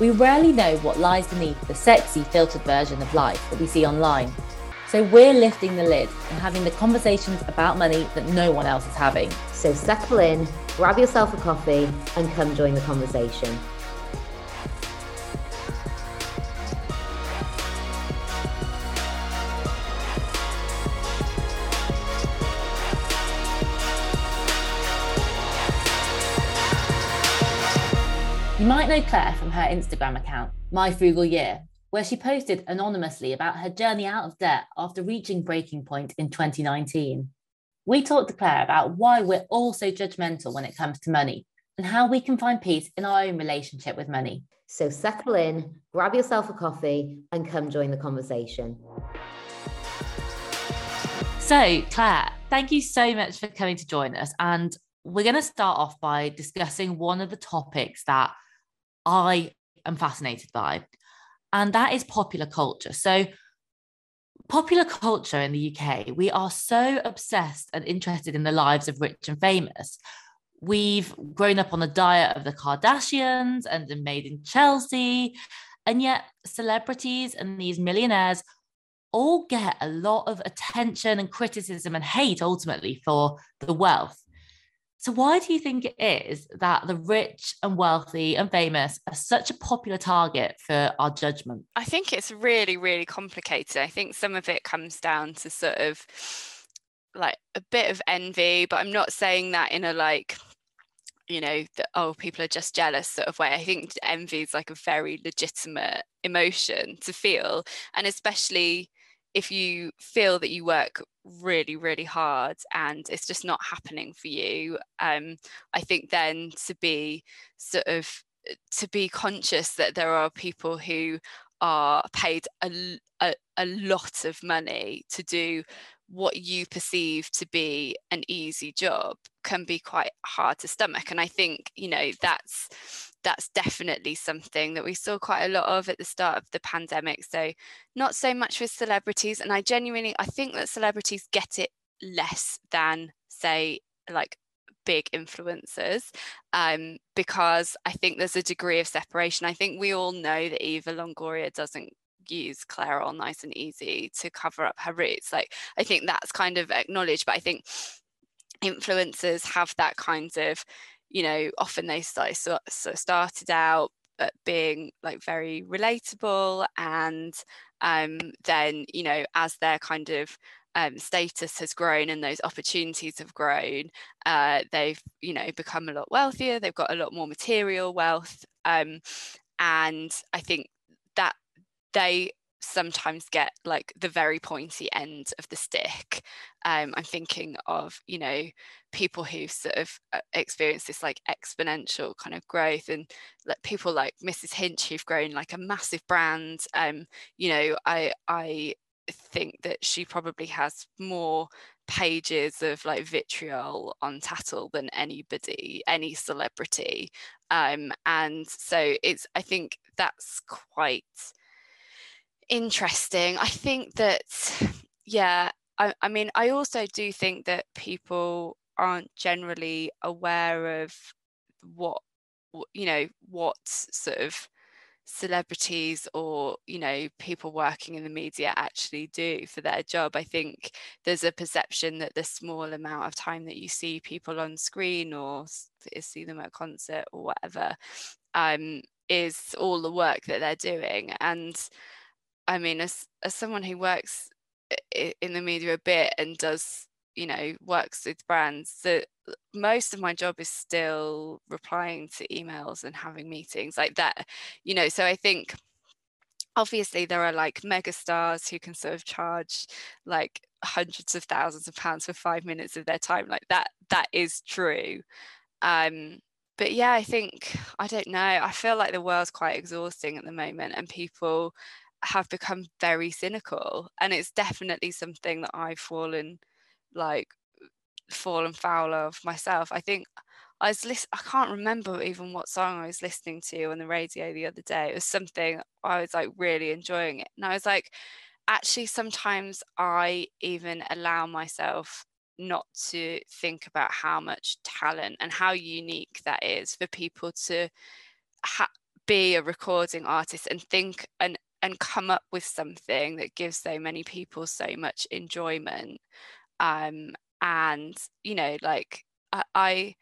We rarely know what lies beneath the sexy, filtered version of life that we see online. So we're lifting the lid and having the conversations about money that no one else is having. So settle in, grab yourself a coffee, and come join the conversation. Know Clare from her Instagram account, My Frugal Year, where she posted anonymously about her journey out of debt after reaching breaking point in 2019. We talked to Clare about why we're all so judgmental when it comes to money and how we can find peace in our own relationship with money. So settle in, grab yourself a coffee, and come join the conversation. So, Clare, thank you so much for coming to join us. And we're going to start off by discussing one of the topics that I am fascinated by, and that is popular culture. So, popular culture in the UK, we are so obsessed and interested in the lives of rich and famous. We've grown up on the diet of the Kardashians and the Made in Chelsea, and yet celebrities and these millionaires all get a lot of attention and criticism and hate ultimately for the wealth so, why do you think it is that the rich and wealthy and famous are such a popular target for our judgment? I think it's really, really complicated. I think some of it comes down to sort of like a bit of envy, but I'm not saying that in a like, you know, that oh, people are just jealous sort of way. I think envy is like a very legitimate emotion to feel. And especially if you feel that you work really really hard and it's just not happening for you. Um i think then to be sort of to be conscious that there are people who are paid a, a, a lot of money to do what you perceive to be an easy job can be quite hard to stomach and i think you know that's that's definitely something that we saw quite a lot of at the start of the pandemic so not so much with celebrities and i genuinely i think that celebrities get it less than say like big influencers um, because I think there's a degree of separation. I think we all know that Eva Longoria doesn't use Clairol Nice and Easy to cover up her roots. Like I think that's kind of acknowledged, but I think influencers have that kind of, you know, often they start, so, so started out being like very relatable and um, then you know as their kind of um, status has grown and those opportunities have grown uh, they've you know become a lot wealthier they've got a lot more material wealth um, and i think that they sometimes get like the very pointy end of the stick. Um, I'm thinking of, you know, people who sort of uh, experience this like exponential kind of growth and like people like Mrs. Hinch who've grown like a massive brand. Um, you know, I I think that she probably has more pages of like vitriol on Tattle than anybody, any celebrity. Um, and so it's I think that's quite interesting. I think that, yeah, I, I mean, I also do think that people aren't generally aware of what, you know, what sort of celebrities or you know people working in the media actually do for their job i think there's a perception that the small amount of time that you see people on screen or see them at concert or whatever um, is all the work that they're doing and I mean, as as someone who works in the media a bit and does, you know, works with brands, that most of my job is still replying to emails and having meetings like that, you know. So I think obviously there are like mega stars who can sort of charge like hundreds of thousands of pounds for five minutes of their time like that that is true um but yeah i think i don't know i feel like the world's quite exhausting at the moment and people have become very cynical and it's definitely something that I've fallen like fallen foul of myself. I think I was list- I can't remember even what song I was listening to on the radio the other day. It was something I was like really enjoying it. And I was like, actually sometimes I even allow myself not to think about how much talent and how unique that is for people to ha- be a recording artist and think and and come up with something that gives so many people so much enjoyment um and you know like I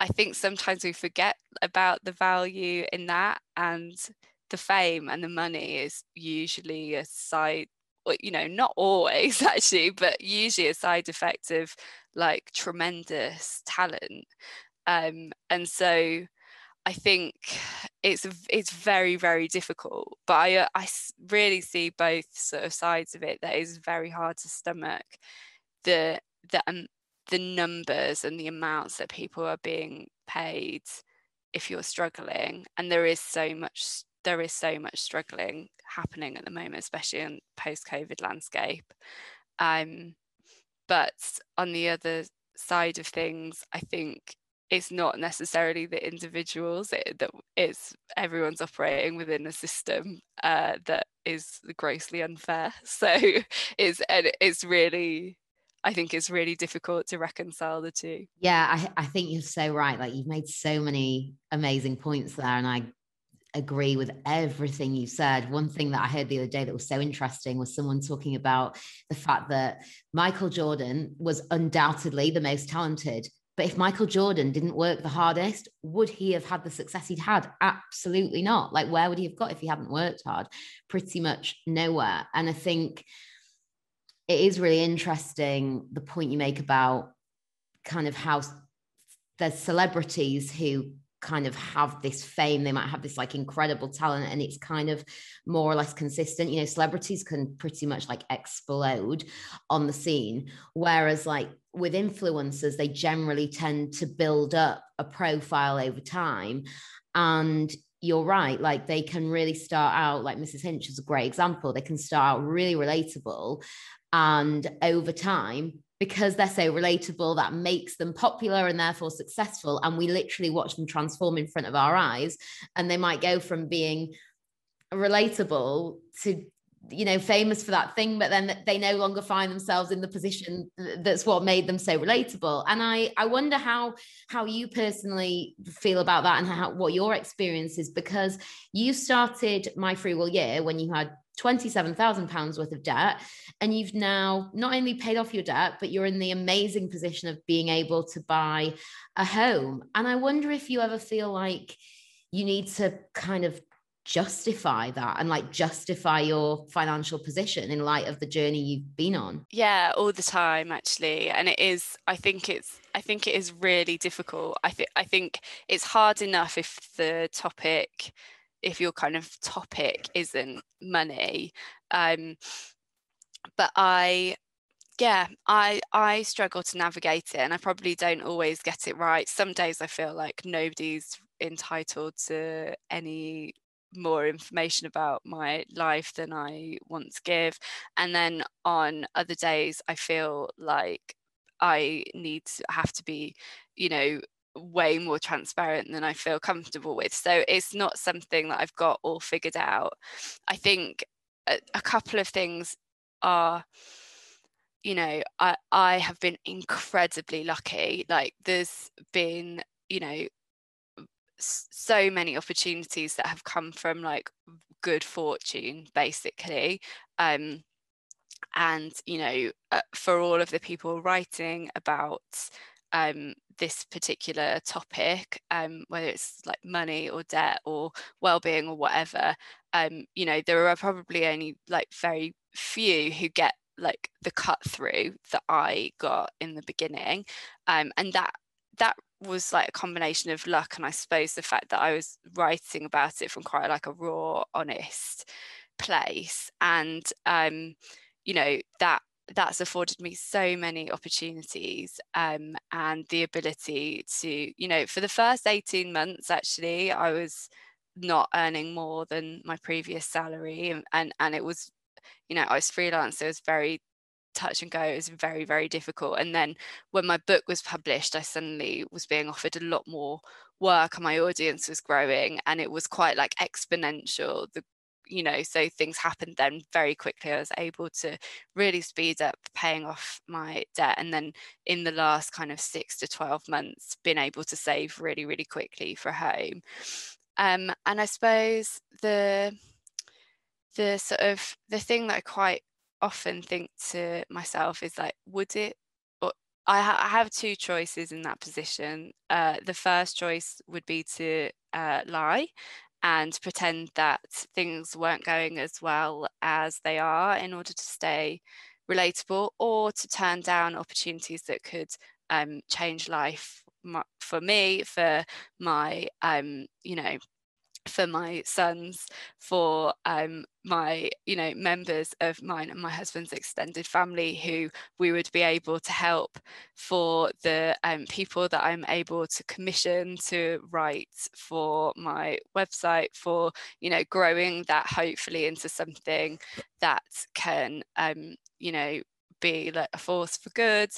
I think sometimes we forget about the value in that and the fame and the money is usually a side you know not always actually but usually a side effect of like tremendous talent. Um and so I think it's it's very very difficult but I uh, I really see both sort of sides of it that is very hard to stomach the the um, the numbers and the amounts that people are being paid if you're struggling and there is so much there is so much struggling happening at the moment especially in post covid landscape. Um, but on the other side of things i think it's not necessarily the individuals it, that it's everyone's operating within a system uh, that is grossly unfair so it's it's really I think it's really difficult to reconcile the two. Yeah, I, I think you're so right. Like you've made so many amazing points there, and I agree with everything you said. One thing that I heard the other day that was so interesting was someone talking about the fact that Michael Jordan was undoubtedly the most talented. But if Michael Jordan didn't work the hardest, would he have had the success he'd had? Absolutely not. Like, where would he have got if he hadn't worked hard? Pretty much nowhere. And I think it is really interesting the point you make about kind of how there's celebrities who kind of have this fame they might have this like incredible talent and it's kind of more or less consistent. You know celebrities can pretty much like explode on the scene whereas like with influencers they generally tend to build up a profile over time. And you're right like they can really start out like mrs hinch is a great example they can start out really relatable and over time, because they're so relatable, that makes them popular and therefore successful. And we literally watch them transform in front of our eyes. And they might go from being relatable to you know famous for that thing but then they no longer find themselves in the position that's what made them so relatable and i i wonder how how you personally feel about that and how what your experience is because you started My Frugal Year when you had 27,000 pounds worth of debt and you've now not only paid off your debt but you're in the amazing position of being able to buy a home. And i wonder if you ever feel like you need to kind of justify that and like justify your financial position in light of the journey you've been on. Yeah all the time actually. And it is i think it's i think it is really difficult. I think i think it's hard enough if the topic if your kind of topic isn't money um but i yeah i i struggle to navigate it and i probably don't always get it right. Some days i feel like nobody's entitled to any more information about my life than i want to give and then on other days i feel like i need to have to be you know way more transparent than I feel comfortable with. So it's not something that I've got all figured out. I think a, a couple of things are you know I I have been incredibly lucky like there's been you know so many opportunities that have come from like good fortune basically um and you know uh, for all of the people writing about um this particular topic, um, whether it's like money or debt or well-being or whatever, um, you know, there are probably only like very few who get like the cut through that I got in the beginning. Um, and that that was like a combination of luck and I suppose the fact that I was writing about it from quite like a raw, honest place. And um, you know, that that's afforded me so many opportunities um, and the ability to, you know, for the first 18 months, actually, I was not earning more than my previous salary. And, and, and it was, you know, I was freelance. So it was very touch and go. It was very, very difficult. And then when my book was published, I suddenly was being offered a lot more work and my audience was growing and it was quite like exponential the you know so things happened then very quickly i was able to really speed up paying off my debt and then in the last kind of 6 to 12 months been able to save really really quickly for home Um, and I suppose the the sort of the thing that I quite often think to myself is like, would it? I, ha- I have two choices in that position. Uh, the first choice would be to uh, lie and pretend that things weren't going as well as they are in order to stay relatable or to turn down opportunities that could um, change life for me, for my, um, you know, for my sons, for um, my, you know, members of mine and my husband's extended family who we would be able to help, for the um, people that I'm able to commission to write for my website, for, you know, growing that hopefully into something that can, um, you know, be like a force for good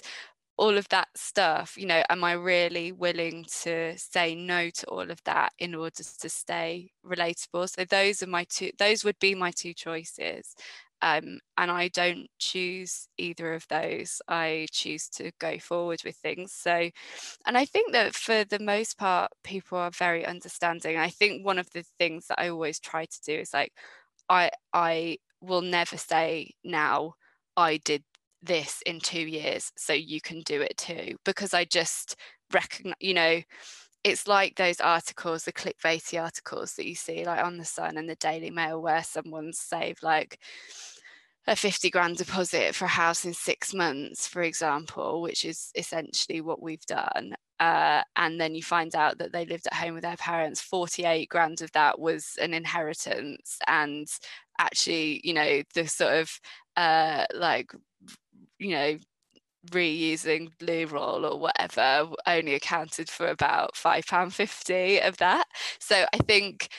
all of that stuff you know am i really willing to say no to all of that in order to stay relatable? So those are my two those would be my two choices um, and i don't choose either of those. I choose to go forward with things. So and i think that for the most part people are very understanding. I think one of the things that i always try to do is like i i will never say now i did this in two years so you can do it too because i just recognize you know it's like those articles the clickbaity articles that you see like on the sun and the daily mail where someone's saved like a 50 grand deposit for a house in six months for example which is essentially what we've done uh, and then you find out that they lived at home with their parents 48 grand of that was an inheritance and actually you know the sort of uh, like you know, reusing blue roll or whatever only accounted for about five pound fifty of that. So I think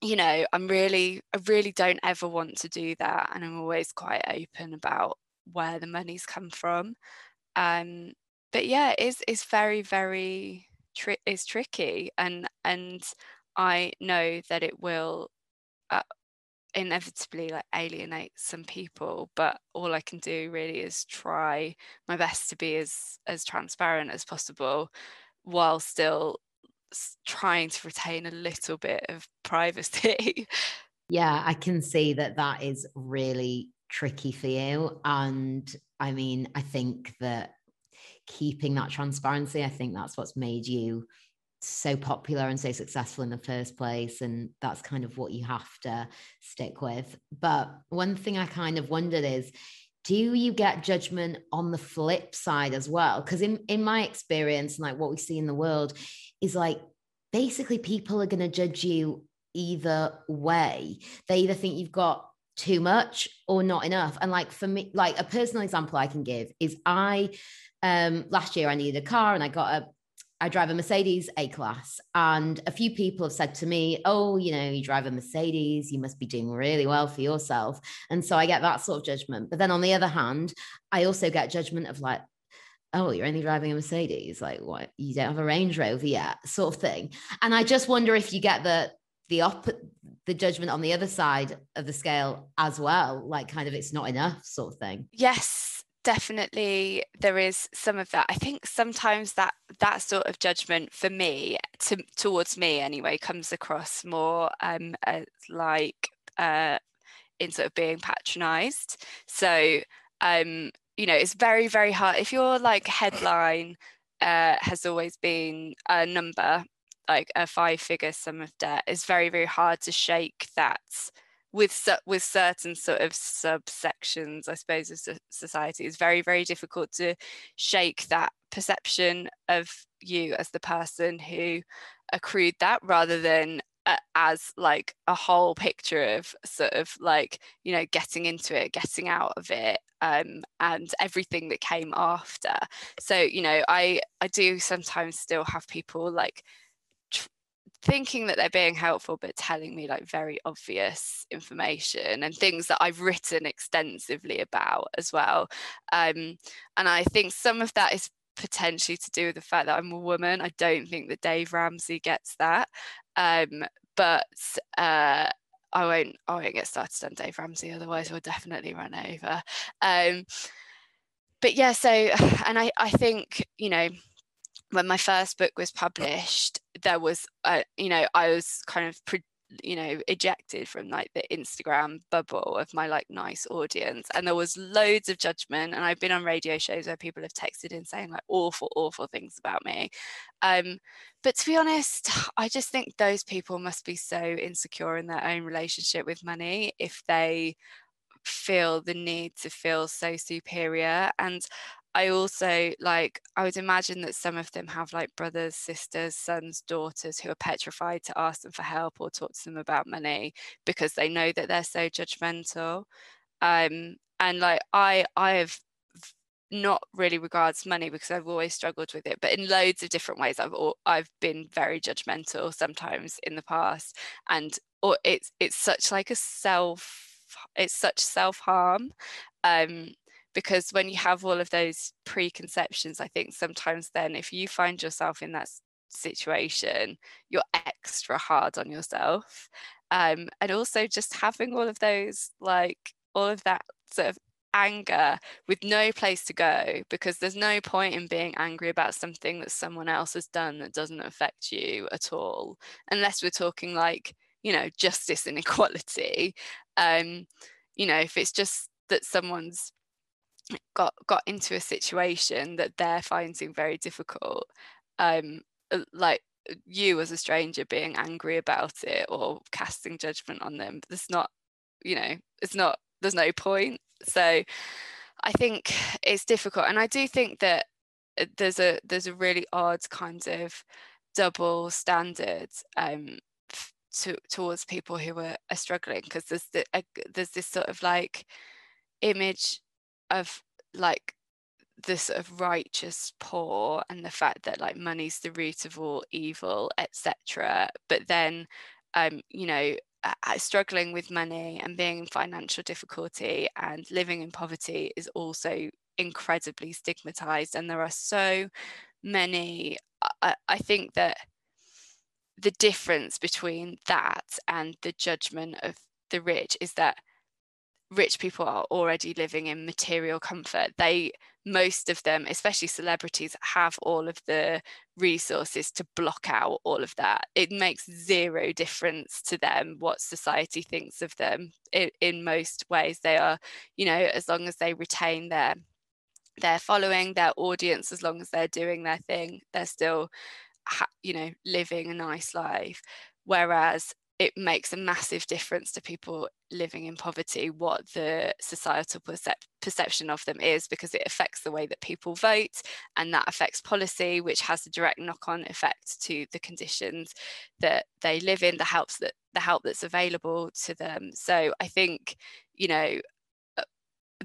you know i'm really i really don't ever want to do that and i'm always quite open about where the money's come from um but yeah it's it's very very tri- is tricky and and i know that it will uh, inevitably like alienate some people but all i can do really is try my best to be as as transparent as possible while still trying to retain a little bit of privacy. Yeah i can see that that is really tricky for you and i mean i think that keeping that transparency i think that's what's made you so popular and so successful in the first place and that's kind of what you have to stick with. But one thing i kind of wondered is do you get judgment on the flip side as well? Because in in my experience like what we see in the world is like basically people are going to judge you either way. They either think you've got too much or not enough. And like for me like a personal example i can give is i um last year i needed a car and i got a I drive a Mercedes A class, and a few people have said to me, Oh, you know, you drive a Mercedes, you must be doing really well for yourself. And so I get that sort of judgment. But then on the other hand, I also get judgment of like, Oh, you're only driving a Mercedes, like what you don't have a Range Rover yet, sort of thing. And I just wonder if you get the the op the judgment on the other side of the scale as well, like kind of it's not enough sort of thing. Yes, definitely there is some of that. I think sometimes that that sort of judgment for me to, towards me anyway comes across more um as like uh in sort of being patronized. So um you know it's very very hard. If your like headline uh has always been a number like a five figure sum of debt it's very very hard to shake that with with certain sort of subsections, I suppose, of society, it's very very difficult to shake that perception of you as the person who accrued that, rather than uh, as like a whole picture of sort of like you know getting into it, getting out of it, um, and everything that came after. So you know, I I do sometimes still have people like thinking that they're being helpful but telling me like very obvious information and things that I've written extensively about as well um, and I think some of that is potentially to do with the fact that I'm a woman. I don't think that Dave Ramsey gets that um, but uh, I won't I won't get started on Dave Ramsey otherwise we'll definitely run over um, but yeah so and I I think you know when my first book was published, there was uh, you know i was kind of pre- you know ejected from like the instagram bubble of my like nice audience and there was loads of judgment and i've been on radio shows where people have texted in saying like awful awful things about me. Um but to be honest i just think those people must be so insecure in their own relationship with money if they feel the need to feel so superior and I also like I would imagine that some of them have like brothers, sisters, sons, daughters who are petrified to ask them for help or talk to them about money because they know that they're so judgmental. Um, and like I I have not really regards money because I've always struggled with it, but in loads of different ways I've all, I've been very judgmental sometimes in the past, and or it's it's such like a self it's such self harm. Um, because when you have all of those preconceptions i think sometimes then if you find yourself in that situation you're extra hard on yourself. Um, and also just having all of those like all of that sort of anger with no place to go because there's no point in being angry about something that someone else has done that doesn't affect you at all unless we're talking like you know justice and equality. Um you know if it's just that someone's got got into a situation that they're finding very difficult um uh, like uh, you as a stranger being angry about it or casting judgment on them there's not you know it's not there's no point. So i think it's difficult and i do think that uh, there's a there's a really odd kind of double standard um to, towards people who are, are struggling because there's the, uh, there's this sort of like image of like the sort of righteous poor and the fact that like money's the root of all evil etc but then um you know struggling with money and being in financial difficulty and living in poverty is also incredibly stigmatized. And there are so many I, I think that the difference between that and the judgment of the rich is that rich people are already living in material comfort. They most of them especially celebrities have all of the resources to block out all of that. It makes zero difference to them what society thinks of them. In, in most ways they are you know as long as they retain their their following their audience as long as they're doing their thing they're still you know living a nice life. Whereas it makes a massive difference to people living in poverty what the societal percep- perception of them is because it affects the way that people vote and that affects policy which has a direct knock-on effect to the conditions that they live in the helps that the help that's available to them. So i think you know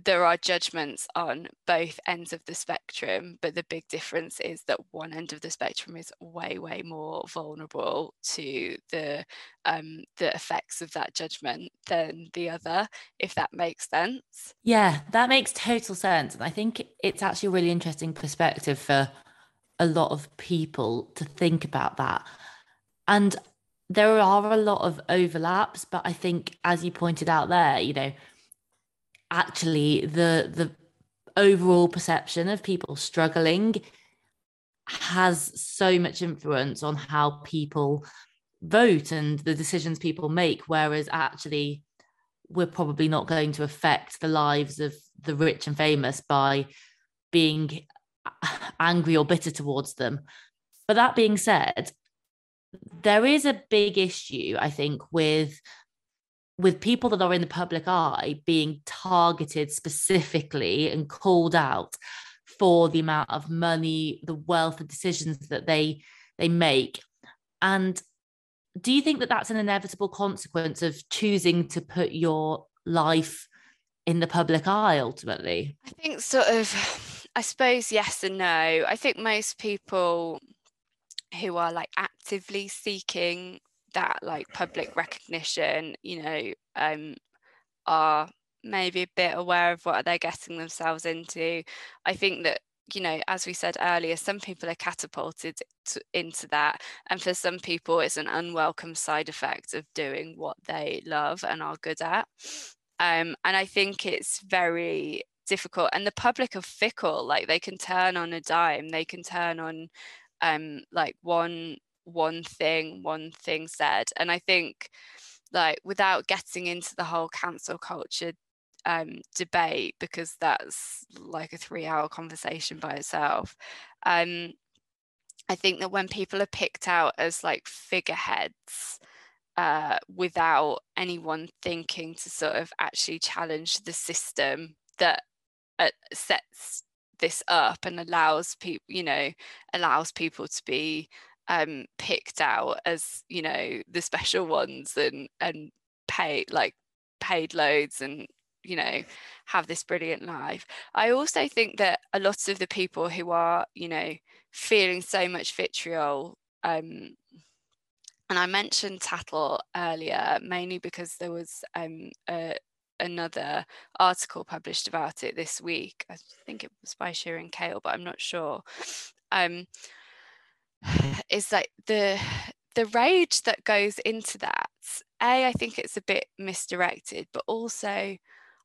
there are judgments on both ends of the spectrum, but the big difference is that one end of the spectrum is way, way more vulnerable to the um, the effects of that judgment than the other, if that makes sense. Yeah, that makes total sense. And I think it's actually a really interesting perspective for a lot of people to think about that. And there are a lot of overlaps, but I think, as you pointed out there, you know, actually the the overall perception of people struggling has so much influence on how people vote and the decisions people make whereas actually we're probably not going to affect the lives of the rich and famous by being angry or bitter towards them. But that being said there is a big issue i think with with people that are in the public eye being targeted specifically and called out for the amount of money the wealth of decisions that they they make. And do you think that that's an inevitable consequence of choosing to put your life in the public eye ultimately? I think sort of i suppose yes and no. I think most people who are like actively seeking that like public recognition you know um are maybe a bit aware of what they're getting themselves into. I think that you know as we said earlier some people are catapulted to, into that and for some people it's an unwelcome side effect of doing what they love and are good at. Um, and i think it's very difficult and the public are fickle like they can turn on a dime they can turn on um, like one one thing, one thing said. And I think like without getting into the whole cancel culture um, debate because that's like a three hour conversation by itself. Um, I think that when people are picked out as like figureheads uh, without anyone thinking to sort of actually challenge the system that uh, sets this up and allows people, you know, allows people to be um, picked out as, you know, the special ones and and pay like paid loads and you know have this brilliant life. I also think that a lot of the people who are you know feeling so much vitriol um and i mentioned tattle earlier mainly because there was um a, another article published about it this week. I think it was by Sirin Kale but i'm not sure. Um is like the the rage that goes into that a i think it's a bit misdirected but also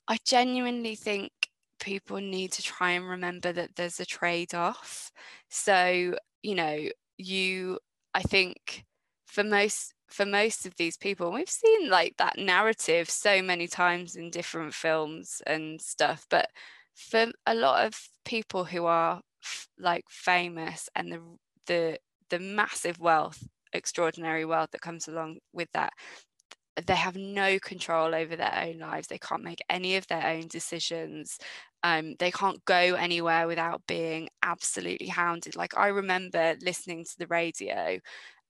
I genuinely think people need to try and remember that there's a trade off. So, you know, you, I think for most for most of these people we've seen like that narrative so many times in different films and stuff but for a lot of people who are like famous and the the the massive wealth extraordinary wealth that comes along with that they have no control over their own lives. They can't make any of their own decisions. Um, they can't go anywhere without being absolutely hounded. Like I remember listening to the radio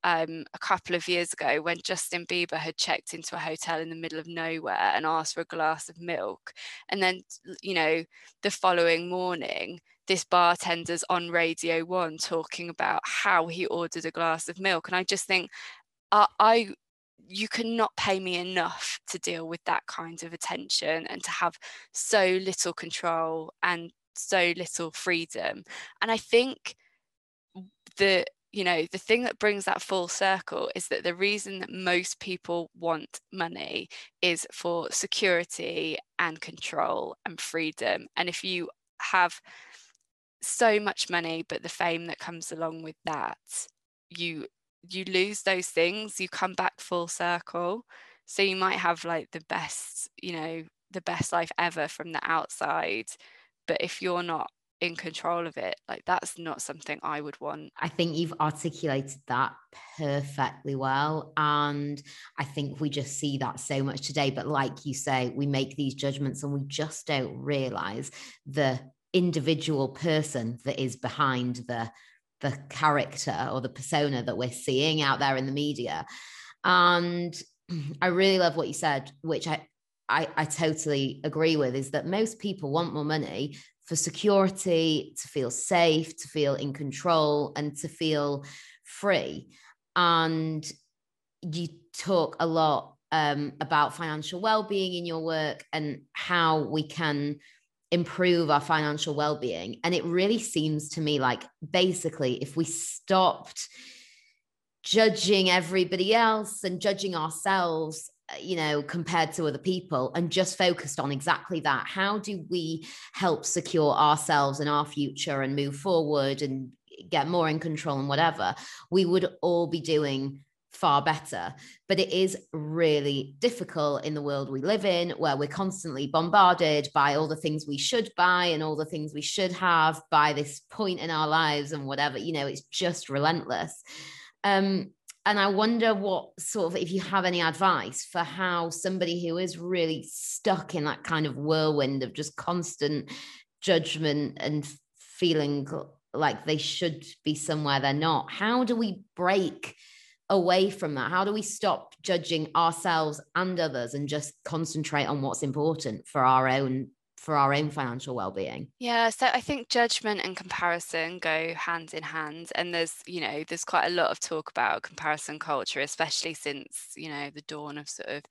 um, a couple of years ago when Justin Bieber had checked into a hotel in the middle of nowhere and asked for a glass of milk. And then, you know, the following morning, this bartender's on Radio One talking about how he ordered a glass of milk. And I just think, I, I you cannot pay me enough to deal with that kind of attention and to have so little control and so little freedom and i think the you know the thing that brings that full circle is that the reason that most people want money is for security and control and freedom and if you have so much money but the fame that comes along with that you you lose those things you come back full circle. So you might have like the best you know the best life ever from the outside but if you're not in control of it like that's not something i would want. I think you've articulated that perfectly well and i think we just see that so much today but like you say we make these judgments and we just don't realize the individual person that is behind the the character or the persona that we're seeing out there in the media. And I really love what you said, which I, I, I totally agree with, is that most people want more money for security, to feel safe, to feel in control, and to feel free. And you talk a lot um, about financial well-being in your work and how we can improve our financial well-being. And it really seems to me like basically if we stopped judging everybody else and judging ourselves uh, you know compared to other people and just focused on exactly that how do we help secure ourselves and our future and move forward and get more in control and whatever we would all be doing far better. But it is really difficult in the world we live in, where we're constantly bombarded by all the things we should buy and all the things we should have by this point in our lives and whatever. You know, it's just relentless. Um, and I wonder what sort of, if you have any advice for how somebody who is really stuck in that kind of whirlwind of just constant judgment and feeling like they should be somewhere they're not, how do we break? Away from that? How do we stop judging ourselves and others and just concentrate on what's important for our own for our own financial well-being yeah so i think judgment and comparison go hand in hand and there's you know there's quite a lot of talk about comparison culture especially since you know the dawn of sort of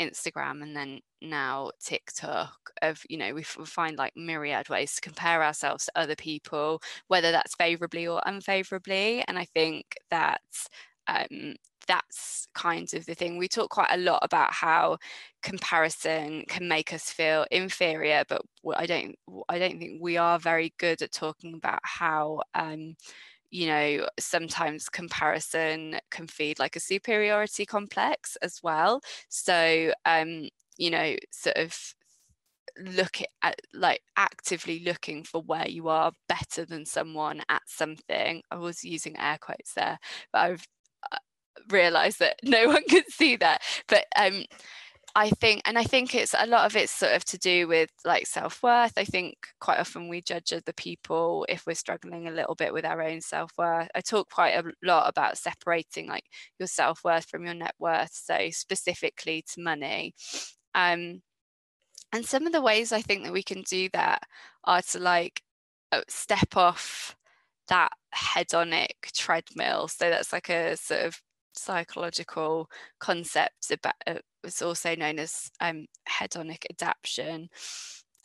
instagram and then now tiktok of you know we find like myriad ways to compare ourselves to other people whether that's favorably or unfavorably and i think that um, that's kind of the thing. We talk quite a lot about how comparison can make us feel inferior, but I don't I don't think we are very good at talking about how um, you know sometimes comparison can feed like a superiority complex as well so um you know sort of look at like actively looking for where you are better than someone at something i was using air quotes there but i've realized that no one could see that but um I think, and I think it's a lot of it's sort of to do with like self worth. I think quite often we judge other people if we're struggling a little bit with our own self worth. I talk quite a lot about separating like your self worth from your net worth, so specifically to money. Um, and some of the ways I think that we can do that are to like uh, step off that hedonic treadmill. So that's like a sort of psychological concept about uh, it's also known as um, hedonic adaptation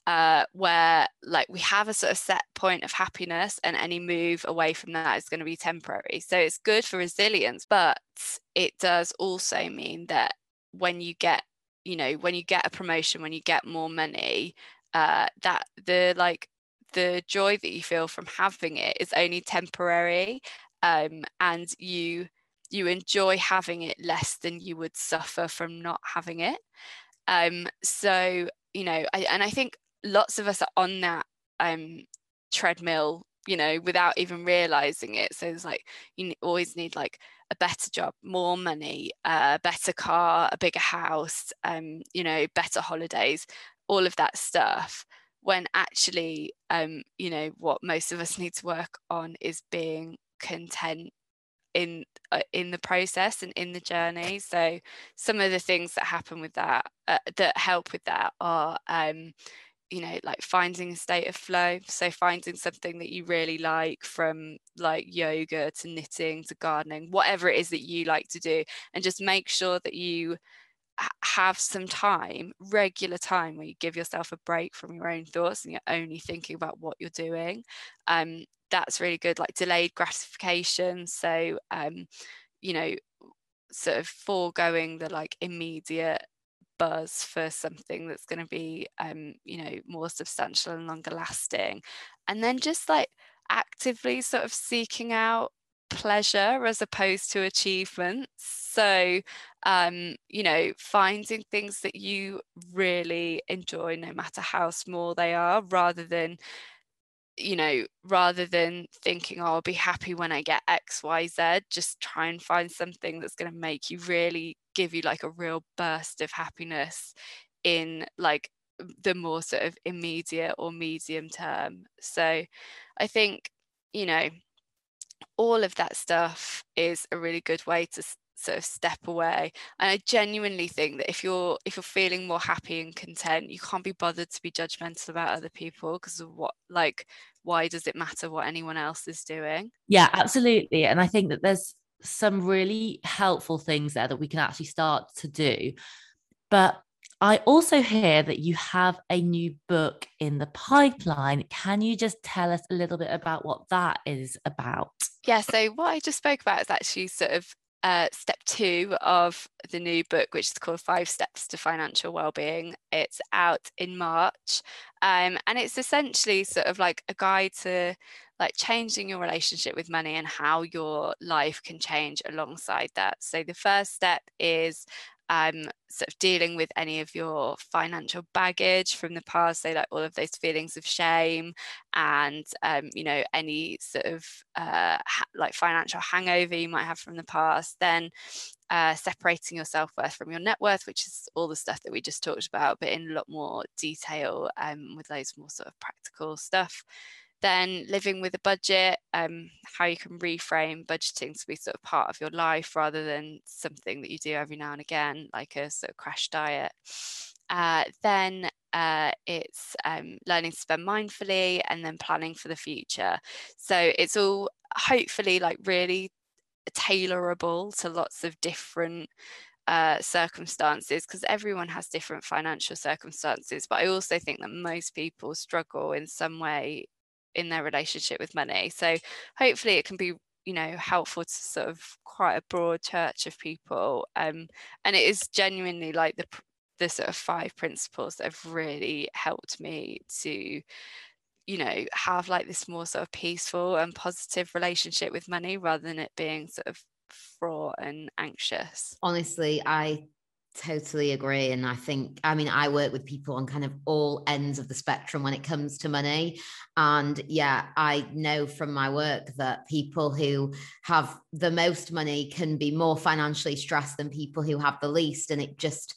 uh, where like we have a sort of set point of happiness and any move away from that is going to be temporary. So it's good for resilience but it does also mean that when you get you know when you get a promotion when you get more money uh, that the like the joy that you feel from having it is only temporary um, and you you enjoy having it less than you would suffer from not having it. Um, so, you know, I, and I think lots of us are on that um, treadmill, you know, without even realizing it. So it's like you always need like a better job, more money, a better car, a bigger house, um, you know, better holidays, all of that stuff. When actually, um, you know, what most of us need to work on is being content in uh, in the process and in the journey. So some of the things that happen with that uh, that help with that are um you know like finding a state of flow. So finding something that you really like from like yoga to knitting to gardening whatever it is that you like to do and just make sure that you have some time regular time where you give yourself a break from your own thoughts and you're only thinking about what you're doing. Um, that's really good like delayed gratification. So um you know sort of foregoing the like immediate buzz for something that's going to be um you know more substantial and longer lasting. And then just like actively sort of seeking out pleasure as opposed to achievements so um you know finding things that you really enjoy no matter how small they are rather than you know, rather than thinking, oh, I'll be happy when I get X, Y, Z, just try and find something that's going to make you really give you like a real burst of happiness in like the more sort of immediate or medium term. So I think, you know, all of that stuff is a really good way to sort of step away and i genuinely think that if you're if you're feeling more happy and content you can't be bothered to be judgmental about other people because of what like why does it matter what anyone else is doing yeah absolutely and i think that there's some really helpful things there that we can actually start to do but I also hear that you have a new book in the pipeline. Can you just tell us a little bit about what that is about? Yeah, so what I just spoke about is actually sort of uh, step two of the new book, which is called Five Steps to Financial Wellbeing. It's out in March. Um, and it's essentially sort of like a guide to like changing your relationship with money and how your life can change alongside that. So the first step is um, sort of dealing with any of your financial baggage from the past, so like all of those feelings of shame and um, you know any sort of uh, ha- like financial hangover you might have from the past. Then uh, separating your self worth from your net worth, which is all the stuff that we just talked about, but in a lot more detail um, with those more sort of practical stuff then living with a budget, um, how you can reframe budgeting to be sort of part of your life rather than something that you do every now and again, like a sort of crash diet. Uh, then uh, it's um, learning to spend mindfully and then planning for the future. So it's all hopefully like really tailorable to lots of different uh, circumstances because everyone has different financial circumstances. But I also think that most people struggle in some way in their relationship with money. So hopefully it can be you know helpful to sort of quite a broad church of people um, and it is genuinely like the the sort of five principles that have really helped me to you know have like this more sort of peaceful and positive relationship with money rather than it being sort of fraught and anxious honestly i totally agree and i think i mean i work with people on kind of all ends of the spectrum when it comes to money and yeah i know from my work that people who have the most money can be more financially stressed than people who have the least and it just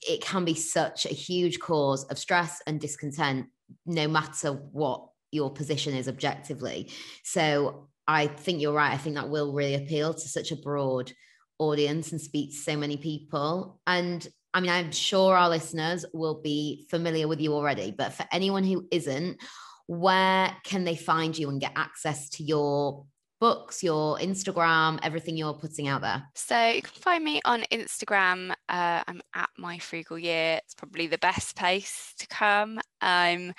it can be such a huge cause of stress and discontent no matter what your position is objectively. So i think you're right i think that will really appeal to such a broad audience and speak to so many people. And I mean, I'm sure our listeners will be familiar with you already, but for anyone who isn't, where can they find you and get access to your books, your Instagram, everything you're putting out there? So you can find me on Instagram. Uh, I'm at my frugal year. It's probably the best place to come. Um,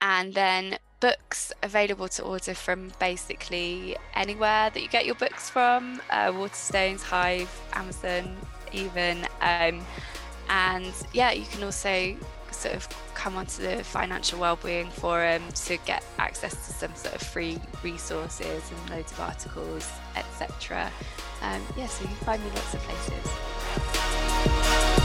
and then books available to order from basically anywhere that you get your books from uh, Waterstones, Hive, Amazon, even. Um, and yeah, you can also sort of come onto the Financial Wellbeing Forum to get access to some sort of free resources and loads of articles, etc. Um, yeah, so you can find me lots of places.